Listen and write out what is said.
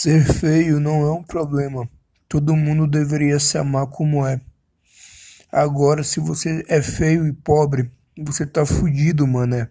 Ser feio não é um problema, todo mundo deveria se amar como é. Agora se você é feio e pobre, você tá fudido mané